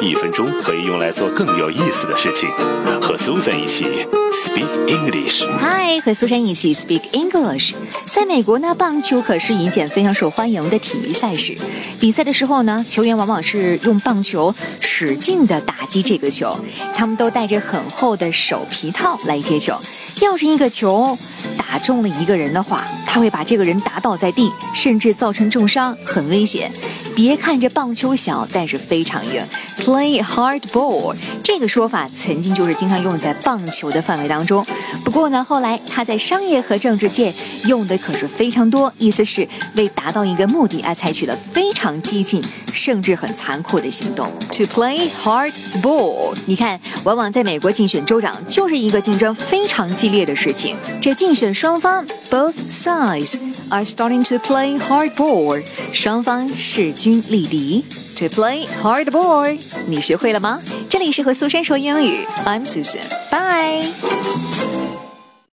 一分钟可以用来做更有意思的事情。和苏珊一起 speak English。嗨，和苏珊一起 speak English。在美国呢，棒球可是一件非常受欢迎的体育赛事。比赛的时候呢，球员往往是用棒球使劲地打击这个球，他们都戴着很厚的手皮套来接球。要是一个球打中了一个人的话，他会把这个人打倒在地，甚至造成重伤，很危险。别看这棒球小，但是非常硬。Play hard ball 这个说法曾经就是经常用在棒球的范围当中。不过呢，后来它在商业和政治界用的可是非常多，意思是为达到一个目的而采取了非常激进甚至很残酷的行动。To play hard ball，你看，往往在美国竞选州长就是一个竞争非常激烈的事情。这竞选双方 both sides are starting to play hard ball，双方势均力敌。To play hard ball，你学会了吗？这里是和苏珊说英语，I'm Susan，bye。